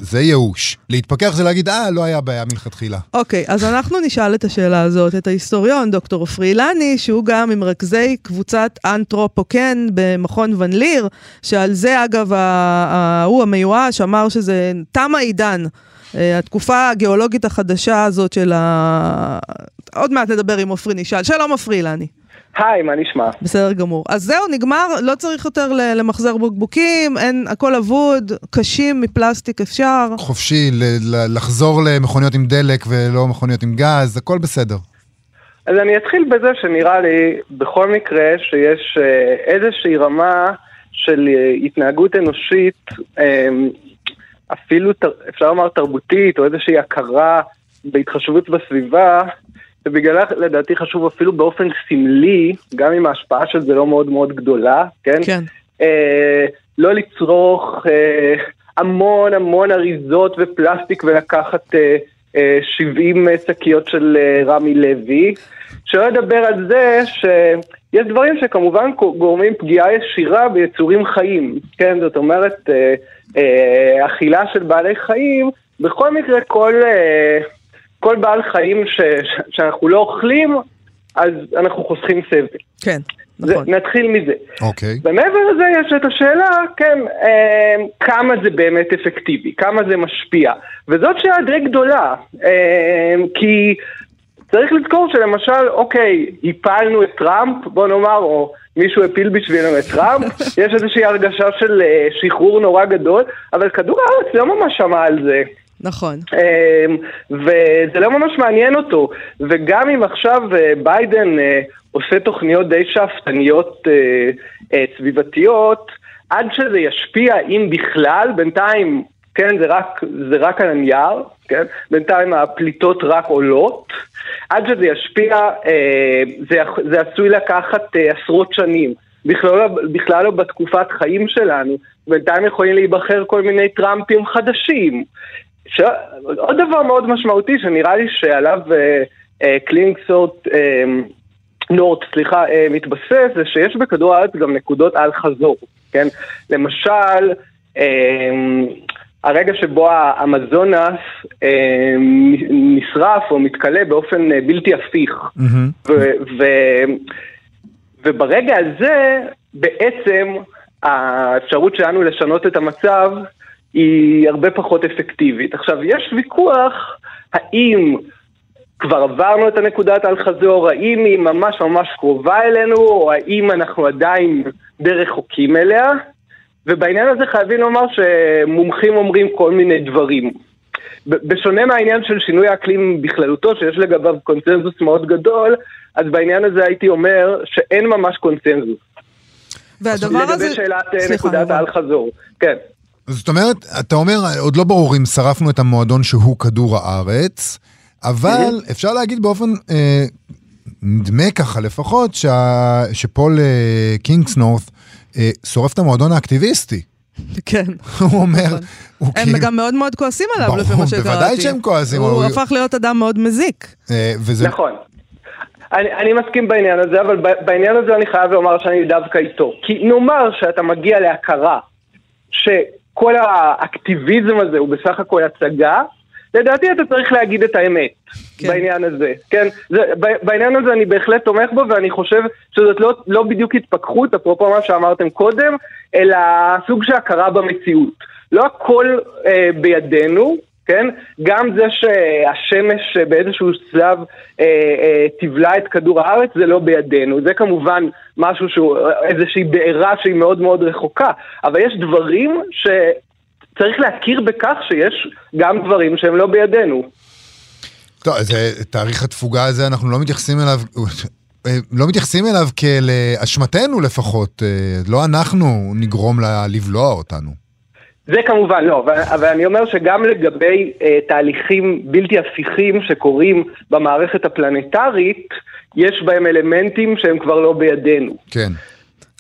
זה ייאוש. להתפכח זה להגיד, אה, לא היה בעיה מלכתחילה. אוקיי, אז אנחנו נשאל את השאלה הזאת, את ההיסטוריון, דוקטור עופרי אילני, שהוא גם ממרכזי קבוצת אנתרופוקן במכון ון ליר, שעל זה אגב, ה- ה- הוא המיואש אמר שזה תם העידן. אה, התקופה הגיאולוגית החדשה הזאת של ה... עוד מעט נדבר עם עופרי נשאל. שלום עופרי אילני. היי, מה נשמע? בסדר גמור. אז זהו, נגמר, לא צריך יותר למחזר בקבוקים, אין, הכל אבוד, קשים מפלסטיק אפשר. חופשי ל- ל- לחזור למכוניות עם דלק ולא מכוניות עם גז, הכל בסדר. אז אני אתחיל בזה שנראה לי, בכל מקרה, שיש אה, איזושהי רמה של אה, התנהגות אנושית, אה, אפילו, תר- אפשר לומר תרבותית, או איזושהי הכרה בהתחשבות בסביבה, ובגללה לדעתי חשוב אפילו באופן סמלי, גם אם ההשפעה של זה לא מאוד מאוד גדולה, כן? כן. אה, לא לצרוך אה, המון המון אריזות ופלסטיק ולקחת אה, אה, 70 שקיות של אה, רמי לוי. שלא לדבר על זה שיש דברים שכמובן גורמים פגיעה ישירה ביצורים חיים, כן? זאת אומרת, אה, אה, אכילה של בעלי חיים, בכל מקרה כל, אה, כל בעל חיים ש, ש, שאנחנו לא אוכלים, אז אנחנו חוסכים סבל. כן, זה, נכון. נתחיל מזה. אוקיי. ומעבר לזה יש את השאלה, כן, אה, כמה זה באמת אפקטיבי, כמה זה משפיע. וזאת שאלה די גדולה, אה, כי צריך לזכור שלמשל, אוקיי, הפלנו את טראמפ, בוא נאמר, או מישהו הפיל בשבילנו את טראמפ, יש איזושהי הרגשה של אה, שחרור נורא גדול, אבל כדור הארץ לא ממש שמע על זה. נכון. אמ, וזה לא ממש מעניין אותו. וגם אם עכשיו אה, ביידן אה, עושה תוכניות די שאפתניות אה, סביבתיות, עד שזה ישפיע, אם בכלל, בינתיים, כן, זה רק, זה רק על הנייר, כן? בינתיים הפליטות רק עולות. עד שזה ישפיע, זה, עשוי לקחת עשרות שנים. בכלל, לא- בכלל לא בתקופת חיים שלנו. בינתיים יכולים להיבחר כל מיני טראמפים חדשים. ש... עוד דבר מאוד משמעותי שנראה לי שעליו אה, אה, קלינגסורט, אה, נורט, סליחה, אה, מתבסס, זה שיש בכדור הארץ גם נקודות על חזור, כן? למשל, אה, הרגע שבו האמזונס אה, נשרף או מתכלה באופן אה, בלתי הפיך. מהמם. ו- ו- וברגע הזה, בעצם האפשרות שלנו לשנות את המצב היא הרבה פחות אפקטיבית. עכשיו, יש ויכוח האם כבר עברנו את הנקודת אל-חזור, האם היא ממש ממש קרובה אלינו, או האם אנחנו עדיין די רחוקים אליה, ובעניין הזה חייבים לומר שמומחים אומרים כל מיני דברים. בשונה מהעניין של שינוי האקלים בכללותו, שיש לגביו קונצנזוס מאוד גדול, אז בעניין הזה הייתי אומר שאין ממש קונצנזוס. והדבר הזה... לגבי שאלת אה, נקודת. האל-חזור. כן. זאת אומרת, אתה אומר, עוד לא ברור אם שרפנו את המועדון שהוא כדור הארץ, אבל אפשר להגיד באופן, אה, נדמה ככה לפחות, שה, שפול אה, קינגסנורת' אה, שורף את המועדון האקטיביסטי. כן. הוא אומר, הוא הם כאילו... גם מאוד מאוד כועסים עליו, ברור, לפי מה שקראתי. בוודאי שהם כועסים, הוא הוא- הפך להיות אדם מאוד מזיק. אה, וזה... נכון. אני, אני מסכים בעניין הזה, אבל בעניין הזה אני חייב לומר שאני דווקא איתו. כי נאמר שאתה מגיע להכרה שכל האקטיביזם הזה הוא בסך הכל הצגה, לדעתי אתה צריך להגיד את האמת כן. בעניין הזה, כן? זה, בעניין הזה אני בהחלט תומך בו, ואני חושב שזאת לא, לא בדיוק התפכחות, אפרופו מה שאמרתם קודם, אלא סוג של הכרה במציאות. לא הכל אה, בידינו, כן? גם זה שהשמש באיזשהו שלב אה, אה, תבלע את כדור הארץ זה לא בידינו, זה כמובן משהו שהוא איזושהי בעירה שהיא מאוד מאוד רחוקה, אבל יש דברים שצריך להכיר בכך שיש גם דברים שהם לא בידינו. טוב, זה, תאריך התפוגה הזה, אנחנו לא מתייחסים אליו, אה, לא מתייחסים אליו כאל אה, אשמתנו לפחות, אה, לא אנחנו נגרום לה לבלוע אותנו. זה כמובן לא, אבל, אבל אני אומר שגם לגבי אה, תהליכים בלתי הפיכים שקורים במערכת הפלנטרית, יש בהם אלמנטים שהם כבר לא בידינו. כן.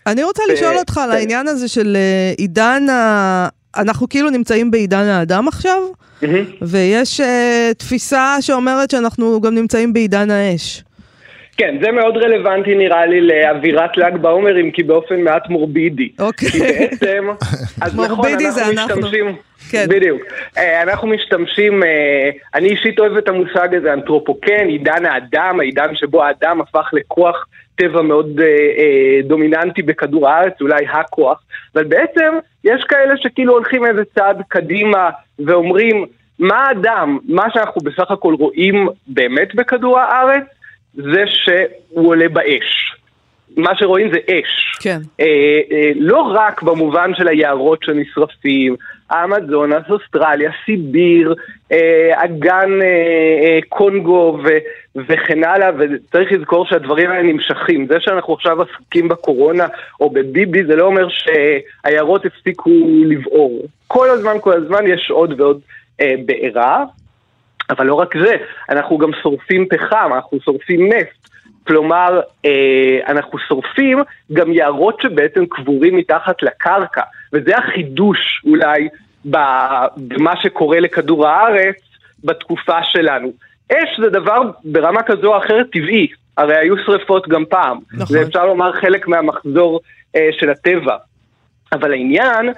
אני רוצה ו- לשאול אותך על כן. העניין הזה של אה, עידן ה... אנחנו כאילו נמצאים בעידן האדם עכשיו, מהמם. ויש אה, תפיסה שאומרת שאנחנו גם נמצאים בעידן האש. כן, זה מאוד רלוונטי נראה לי לאווירת ל"ג בעומר, אם כי באופן מעט מורבידי. אוקיי. כי בעצם, אז נכון, זה אנחנו אנחנו. משתמשים, כן. בדיוק. אה, אנחנו משתמשים, אה, אני אישית אוהב את המושג הזה, אנתרופוקן, עידן האדם, העידן שבו האדם הפך לכוח טבע מאוד אה, אה, דומיננטי בכדור הארץ, אולי הכוח, אבל בעצם יש כאלה שכאילו הולכים איזה צעד קדימה ואומרים, מה האדם, מה שאנחנו בסך הכל רואים באמת בכדור הארץ, זה שהוא עולה באש. מה שרואים זה אש. כן. אה, אה, לא רק במובן של היערות שנשרפים, האמזונס, אוסטרליה, סיביר, אה, אגן אה, אה, קונגו ו, וכן הלאה, וצריך לזכור שהדברים האלה נמשכים. זה שאנחנו עכשיו עסוקים בקורונה או בביבי, זה לא אומר שהיערות הפסיקו לבעור. כל הזמן, כל הזמן יש עוד ועוד אה, בעירה. אבל לא רק זה, אנחנו גם שורפים פחם, אנחנו שורפים נפט. כלומר, אה, אנחנו שורפים גם יערות שבעצם קבורים מתחת לקרקע, וזה החידוש אולי במה שקורה לכדור הארץ בתקופה שלנו. אש זה דבר ברמה כזו או אחרת טבעי, הרי היו שריפות גם פעם. נכון. זה אפשר לומר חלק מהמחזור אה, של הטבע. אבל העניין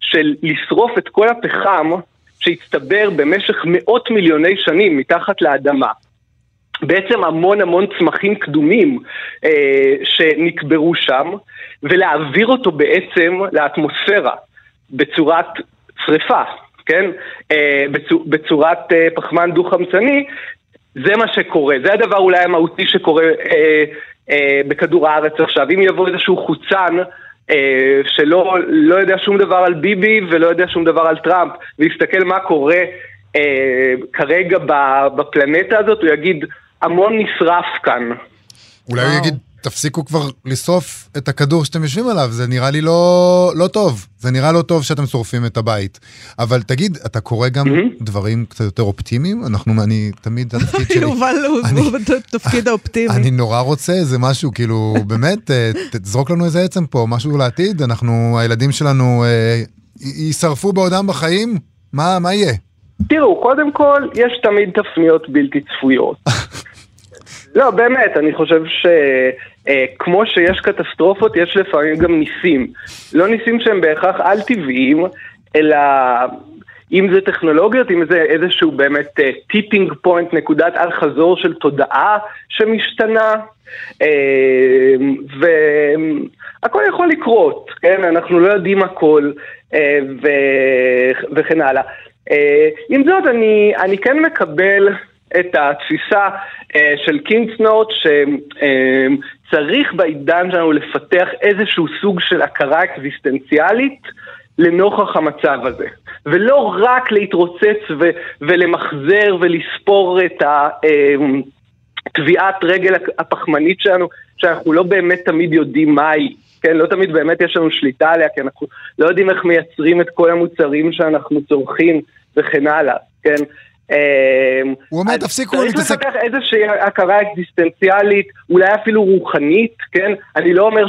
של לשרוף את כל הפחם שהצטבר במשך מאות מיליוני שנים מתחת לאדמה, בעצם המון המון צמחים קדומים אה, שנקברו שם, ולהעביר אותו בעצם לאטמוספירה בצורת שריפה, כן? אה, בצור, בצורת אה, פחמן דו-חמצני, זה מה שקורה, זה הדבר אולי המהותי שקורה אה, אה, בכדור הארץ עכשיו. אם יבוא איזשהו חוצן שלא לא יודע שום דבר על ביבי ולא יודע שום דבר על טראמפ, ויסתכל מה קורה אה, כרגע ב- בפלנטה הזאת, הוא יגיד, המון נשרף כאן. אולי הוא. יגיד, תפסיקו כבר לשרוף את הכדור שאתם יושבים עליו, זה נראה לי לא, לא טוב. זה נראה לא טוב שאתם שורפים את הבית. אבל תגיד, אתה קורא גם דברים קצת יותר אופטימיים? אנחנו, אני תמיד, התפקיד שלי... יובל הוא בתפקיד האופטימי. אני נורא רוצה איזה משהו, כאילו, באמת, אה, תזרוק לנו איזה עצם פה, משהו לעתיד, אנחנו, הילדים שלנו אה, יישרפו בעודם בחיים? מה, מה יהיה? תראו, קודם כל, יש תמיד תפניות בלתי צפויות. לא, באמת, אני חושב שכמו שיש קטסטרופות, יש לפעמים גם ניסים. לא ניסים שהם בהכרח על-טבעיים, אלא אם זה טכנולוגיות, אם זה איזשהו באמת tipping point, נקודת אל-חזור של תודעה שמשתנה. אה, והכל יכול לקרות, כן? אנחנו לא יודעים הכל, אה, ו- וכן הלאה. אה, עם זאת, אני, אני כן מקבל את התפיסה אה, של קינגסנוט שצריך בעידן שלנו לפתח איזשהו סוג של הכרה אקזיסטנציאלית לנוכח המצב הזה. ולא רק להתרוצץ ו- ולמחזר ולספור את ה... אה, טביעת רגל הפחמנית שלנו, שאנחנו לא באמת תמיד יודעים מהי. כן, לא תמיד באמת יש לנו שליטה עליה, כי אנחנו לא יודעים איך מייצרים את כל המוצרים שאנחנו צורכים וכן הלאה, כן? אמ, הוא אומר, תפסיקו צריך להתעסק- לפתח איזושהי הכרה אקזיסטנציאלית, אולי אפילו רוחנית, כן? אני לא אומר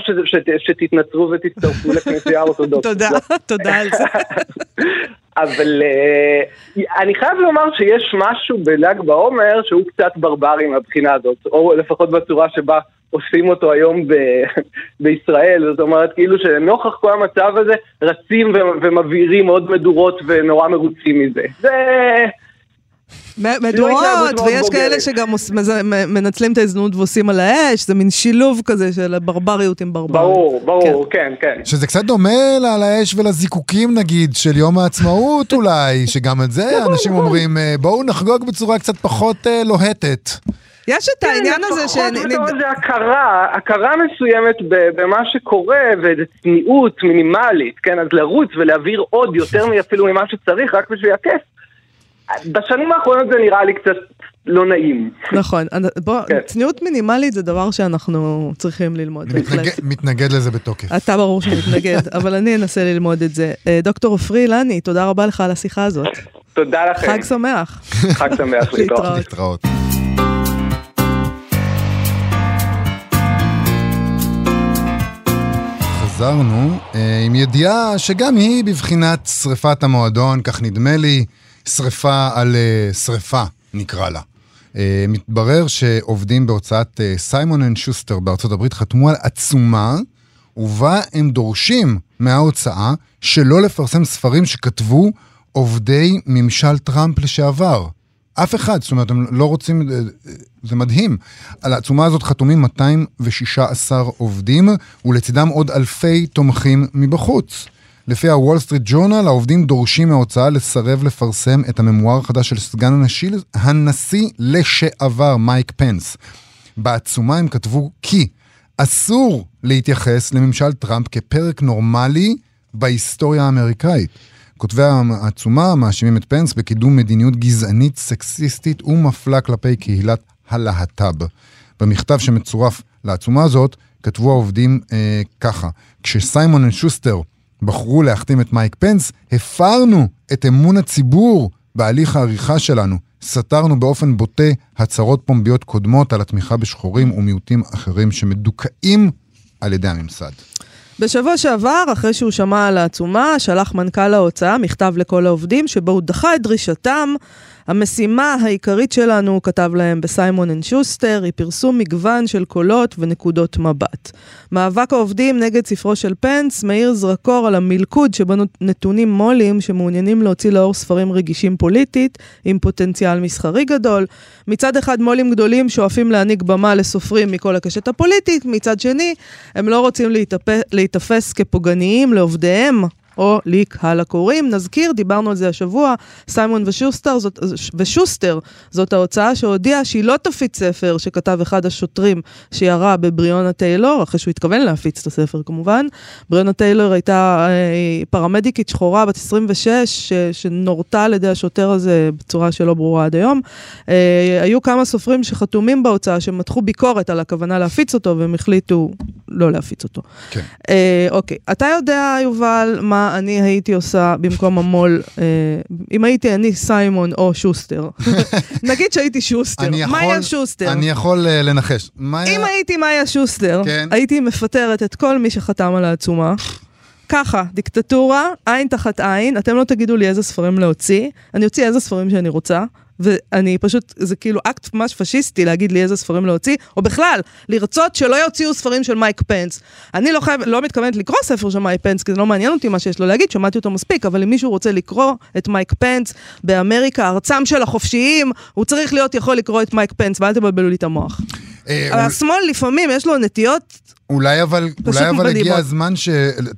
שתתנצרו ותצטרפו לכנסייה האורתודוקסית. תודה, לא. תודה על זה. אבל uh, אני חייב לומר שיש משהו בל"ג בעומר שהוא קצת ברברי מהבחינה הזאת, או לפחות בצורה שבה עושים אותו היום ב- בישראל, זאת אומרת כאילו שנוכח כל המצב הזה רצים ו- ומבעירים עוד מדורות ונורא מרוצים מזה. זה... התנהגות מדורות, ויש. כאלה שגם מנצלים את ההזדמנות ועושים על האש, זה מין שילוב כזה של ברבריות עם ברבריות. ברור, ברור, כן, כן. שזה קצת דומה ל- לאש ולזיקוקים נגיד של יום העצמאות אולי, שגם את זה אנשים אומרים אה, בואו נחגוג בצורה קצת פחות אה, לוהטת. יש את העניין הזה כן, ש... לפחות בתור איזה הכרה, הכרה מסוימת במה שקורה ואיזו צניעות מינימלית, כן? אז לרוץ ולהעביר עוד יותר אפילו ממה שצריך רק בשביל הכיף. בשנים האחרונות זה נראה לי קצת לא נעים. נכון, בוא, כן. צניעות מינימלית זה דבר שאנחנו צריכים ללמוד. מתנגד- מתנגד לזה בתוקף. אתה ברור שמתנגד, אבל אני אנסה ללמוד את זה. אה, דוקטור עופרי אילני, תודה רבה לך על השיחה הזאת. תודה לכם. חג שמח. חג שמח להתראות. להתראות. להתראות. חזרנו אה, עם ידיעה שגם היא בבחינת שריפת המועדון, כך נדמה לי, שריפה על אה, שריפה, נקרא לה. אה, מתברר שעובדים בהוצאת אה, סיימון אנד שוסטר בארצות הברית חתמו על עצומה, ובה הם דורשים מההוצאה שלא לפרסם ספרים שכתבו עובדי ממשל טראמפ לשעבר. אף אחד, זאת אומרת, הם לא רוצים, זה מדהים. על העצומה הזאת חתומים 216 עובדים, ולצידם עוד אלפי תומכים מבחוץ. לפי הוול סטריט ג'ורנל, העובדים דורשים מההוצאה לסרב לפרסם את הממואר החדש של סגן הנשיא, הנשיא לשעבר, מייק פנס. בעצומה הם כתבו כי אסור להתייחס לממשל טראמפ כפרק נורמלי בהיסטוריה האמריקאית. כותבי העצומה מאשימים את פנס בקידום מדיניות גזענית, סקסיסטית ומפלה כלפי קהילת הלהט"ב. במכתב שמצורף לעצומה הזאת, כתבו העובדים אה, ככה: כשסיימון ושוסטר בחרו להחתים את מייק פנס, הפרנו את אמון הציבור בהליך העריכה שלנו. סתרנו באופן בוטה הצהרות פומביות קודמות על התמיכה בשחורים ומיעוטים אחרים שמדוכאים על ידי הממסד. בשבוע שעבר, אחרי שהוא שמע על העצומה, שלח מנכ"ל ההוצאה מכתב לכל העובדים, שבו הוא דחה את דרישתם. המשימה העיקרית שלנו, כתב להם בסיימון אנד שוסטר, היא פרסום מגוון של קולות ונקודות מבט. מאבק העובדים נגד ספרו של פנס מאיר זרקור על המלכוד שבו נתונים מו"לים שמעוניינים להוציא לאור ספרים רגישים פוליטית, עם פוטנציאל מסחרי גדול. מצד אחד מו"לים גדולים שואפים להעניק במה לסופרים מכל הקשת הפוליטית, מצד שני, הם לא רוצים להיתפ... להיתפס כפוגעניים לעובדיהם. או לקהל הקוראים. נזכיר, דיברנו על זה השבוע, סיימון ושוסטר, זאת, ושוסטר, זאת ההוצאה שהודיעה שהיא לא תפיץ ספר שכתב אחד השוטרים שירה בבריאונה טיילור, אחרי שהוא התכוון להפיץ את הספר כמובן. בריאונה טיילור הייתה אה, פרמדיקית שחורה בת 26, ש, שנורתה על ידי השוטר הזה בצורה שלא ברורה עד היום. אה, היו כמה סופרים שחתומים בהוצאה שמתחו ביקורת על הכוונה להפיץ אותו, והם החליטו לא להפיץ אותו. כן. אה, אוקיי, אתה יודע, יובל, מה אני הייתי עושה במקום המו"ל, אה, אם הייתי אני סיימון או שוסטר. נגיד שהייתי שוסטר, מאיה שוסטר. אני יכול אה, לנחש. מאיה... אם הייתי מאיה שוסטר, כן. הייתי מפטרת את כל מי שחתם על העצומה. ככה, דיקטטורה, עין תחת עין, אתם לא תגידו לי איזה ספרים להוציא, אני אוציא איזה ספרים שאני רוצה, ואני פשוט, זה כאילו אקט ממש פשיסטי להגיד לי איזה ספרים להוציא, או בכלל, לרצות שלא יוציאו ספרים של מייק פנס. אני לא, חייב, לא מתכוונת לקרוא ספר של מייק פנס, כי זה לא מעניין אותי מה שיש לו להגיד, שמעתי אותו מספיק, אבל אם מישהו רוצה לקרוא את מייק פנס באמריקה, ארצם של החופשיים, הוא צריך להיות יכול לקרוא את מייק פנס, ואל תבלבלו לי את המוח. אה, השמאל לפעמים יש לו נטיות אולי אבל, אולי אבל. הגיע הזמן ש...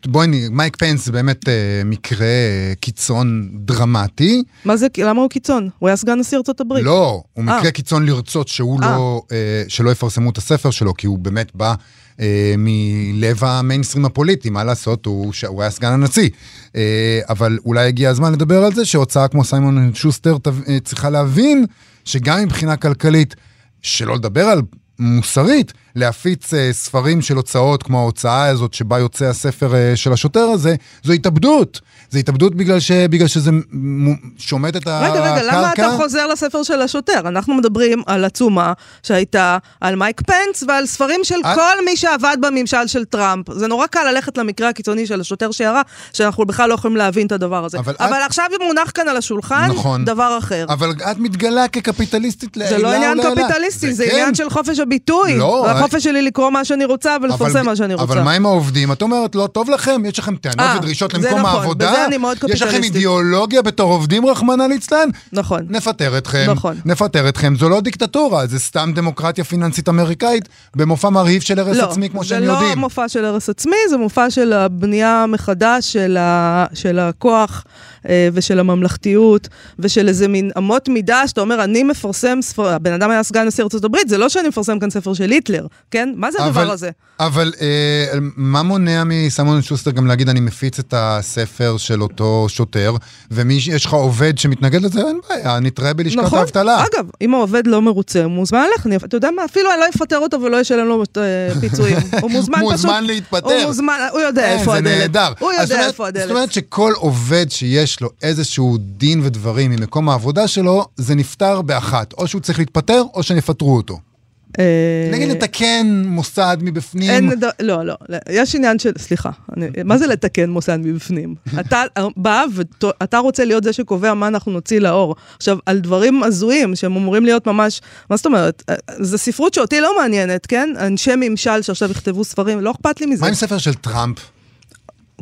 בואי, נ- מייק פנס זה באמת אה, מקרה אה, קיצון דרמטי. מה זה, למה הוא קיצון? הוא היה סגן נשיא ארצות הברית. לא, הוא אה. מקרה קיצון לרצות שהוא אה. לא, אה, שלא יפרסמו את הספר שלו, כי הוא באמת בא אה, מלב המיינסטרים הפוליטי, מה לעשות, הוא, ש- הוא היה סגן הנשיא. אה, אבל אולי הגיע הזמן לדבר על זה שהוצאה כמו סיימון שוסטר תב- אה, צריכה להבין שגם מבחינה כלכלית, שלא לדבר על מוסרית, להפיץ אה, ספרים של הוצאות כמו ההוצאה הזאת שבה יוצא הספר אה, של השוטר הזה, זו התאבדות. זו התאבדות בגלל, ש, בגלל שזה שומט את הקרקע. רגע, רגע, למה אתה חוזר לספר של השוטר? אנחנו מדברים על עצומה שהייתה על מייק פנס ועל ספרים של את- כל מי שעבד בממשל של טראמפ. זה נורא קל ללכת למקרה הקיצוני של השוטר שירה, שאנחנו בכלל לא יכולים להבין את הדבר הזה. אבל אבל, את- עכשיו מונח כאן על השולחן נכון. דבר אחר. אבל את מתגלה כקפיטליסטית לעילה זה לא עניין ולעילה. קפיטליסטי, זה כן. עניין של חופש הביטוי. לא, והחופש שלי לקרוא מה שאני רוצה אבל- ולפרסם מה שאני רוצה. אבל מה עם העובדים? את אומרת, לא טוב לכם, יש לכם טענות אה, ודרישות זה למקום נכון, העבודה, יש לכם. אידיאולוגיה בתור עובדים, רחמנא ליצלן, נכון. נפטר אתכם, נכון. נפטר אתכם, זו לא דיקטטורה, זה סתם דמוקרטיה פיננסית אמריקאית במופע מרהיב של הרס עצמי, כמו שהם זה לא יודעים. מופע של הרס עצמי, זה מופע של הבנייה מחדש של הכוח אה, ושל הממלכתיות ושל איזה מין אמות מידה שאתה אומר, אני מפרסם ספר, הבן אדם היה סגן נשיא ארצות הברית, זה לא שאני מפרסם כאן ספר של היטלר, כן? מה זה אבל- הדבר הזה? אבל אה, מה מונע מסמון שוסטר גם להגיד, אני מפיץ את הספר של אותו שוטר, ומי שיש לך עובד שמתנגד לזה, אין בעיה, נתראה בלשכת נכון. האבטלה. אגב, אם העובד לא מרוצה, הוא מוזמן ללכת, אני- אתה יודע מה, אפילו אני לא אפטר אותו ולא אשלם לו אה, פיצויים. הוא מוזמן פשוט... מוזמן להתפטר. הוא מוזמן, הוא יודע כן, איפה זה הדלת. נהדר. הוא יודע אומרת- איפה הדלת. זאת אומרת שכל עובד שיש לו איזשהו דין ודברים ממקום העבודה שלו, זה נפתר באחת. או שהוא צריך להתפטר, או שיפטרו אותו. אה, נגיד לתקן מוסד מבפנים. אין, לא, לא, לא, יש עניין של, סליחה, אני, מה זה לתקן מוסד מבפנים? אתה בא ואתה רוצה להיות זה שקובע מה אנחנו נוציא לאור. עכשיו, על דברים הזויים שהם אמורים להיות ממש, מה זאת אומרת? אה, זו ספרות שאותי לא מעניינת, כן? אנשי ממשל שעכשיו יכתבו ספרים, לא אכפת לי מזה. מה עם ספר של טראמפ?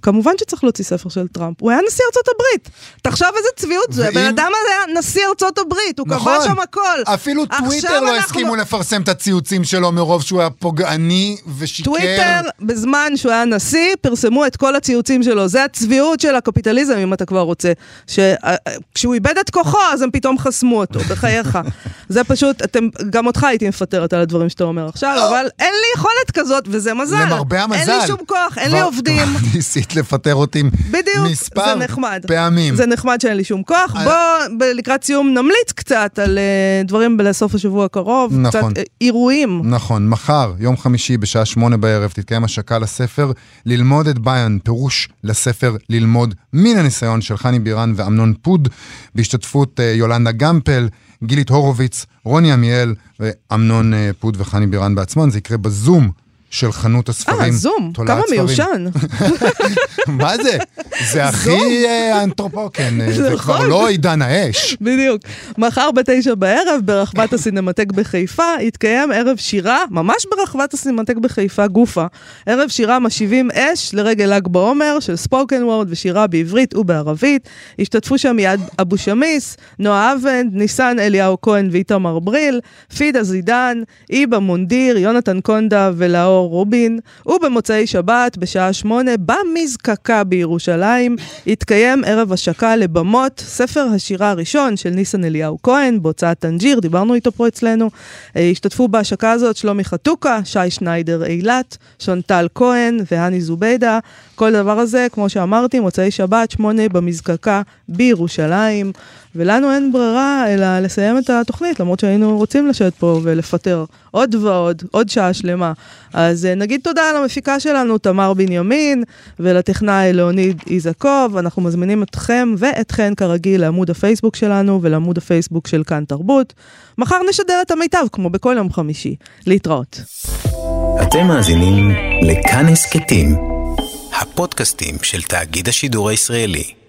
כמובן שצריך להוציא ספר של טראמפ. הוא היה נשיא ארצות הברית. תחשוב איזה צביעות זה, הבן אדם הזה היה נשיא ארצות הברית, הוא נכון. קבע שם הכל. אפילו טוויטר לא אנחנו- הסכימו לפרסם את הציוצים שלו מרוב שהוא היה פוגעני ושיקר. טוויטר, בזמן שהוא היה נשיא, פרסמו את כל הציוצים שלו. זה הצביעות של הקפיטליזם, אם אתה כבר רוצה. שכשהוא איבד את כוחו, אז הם פתאום חסמו אותו, בחייך. זה פשוט, אתם, גם אותך הייתי מפטרת על הדברים שאתה אומר עכשיו, אבל אין לי יכולת כזאת, וזה מזל. למרבה המזל. אין לי שום כוח, אין לי עובדים. ניסית לפטר אותי בדיוק, מספר זה נחמד. פעמים. זה נחמד שאין לי שום כוח. אני- בוא, ב- לקראת סיום נמליץ קצת על אה, דברים לסוף השבוע הקרוב. נכון. קצת אה, אירועים. נכון, מחר, יום חמישי בשעה שמונה בערב, תתקיים השקה לספר ללמוד את ביון, פירוש לספר ללמוד מן הניסיון של חני בירן ואמנון פוד, בהשתתפות אה, יולנדה גמפל, גילית הורוביץ, רוני עמיאל ואמנון פוד וחני בירן בעצמם. זה יקרה בזום של חנות הספרים. אה, זום, כמה. מיושן. מה זה? זה הכי אה, אנתרופוקן, אה, זה כבר נכון. לא עידן האש. בדיוק. מחר בתשע בערב, ברחבת הסינמטק בחיפה, יתקיים ערב שירה, ממש ברחבת הסינמטק בחיפה, גופה. ערב שירה משיבים אש לרגל ל"ג בעומר, של spoken word ושירה בעברית ובערבית. השתתפו שם יעד אבו שמיס, נועה אבנד, ניסן אליהו כהן ואיתמר בריל, פידה זידן, איבה מונדיר, יונתן קונדה ולאור רובין. ובמוצאי שבת, בשעה שמונה, במזקקה בירושלים, יתקיים ערב השקה לבמות, ספר השירה הראשון של ניסן אליהו כהן, בהוצאת טנג'יר, דיברנו איתו פה אצלנו. אה, השתתפו בהשקה הזאת שלומי חתוקה, שי שניידר אילת, שונטל כהן והני זוביידה. כל דבר הזה, כמו שאמרתי, מוצאי שבת, שמונה במזקקה בירושלים. ולנו אין ברירה אלא לסיים את התוכנית, למרות שהיינו רוצים לשבת פה ולפטר עוד ועוד, עוד שעה שלמה. אז אה, נגיד תודה למפיקה שלנו, תמר בנימין, ולטכנאי לאוניד איזקוב. אנחנו מזמינים אתכם ואתכן כרגיל לעמוד הפייסבוק שלנו ולעמוד הפייסבוק של כאן תרבות. מחר נשדר את המיטב, כמו בכל יום חמישי. להתראות. אתם מאזינים לכאן הסכתים, הפודקאסטים של תאגיד השידור הישראלי.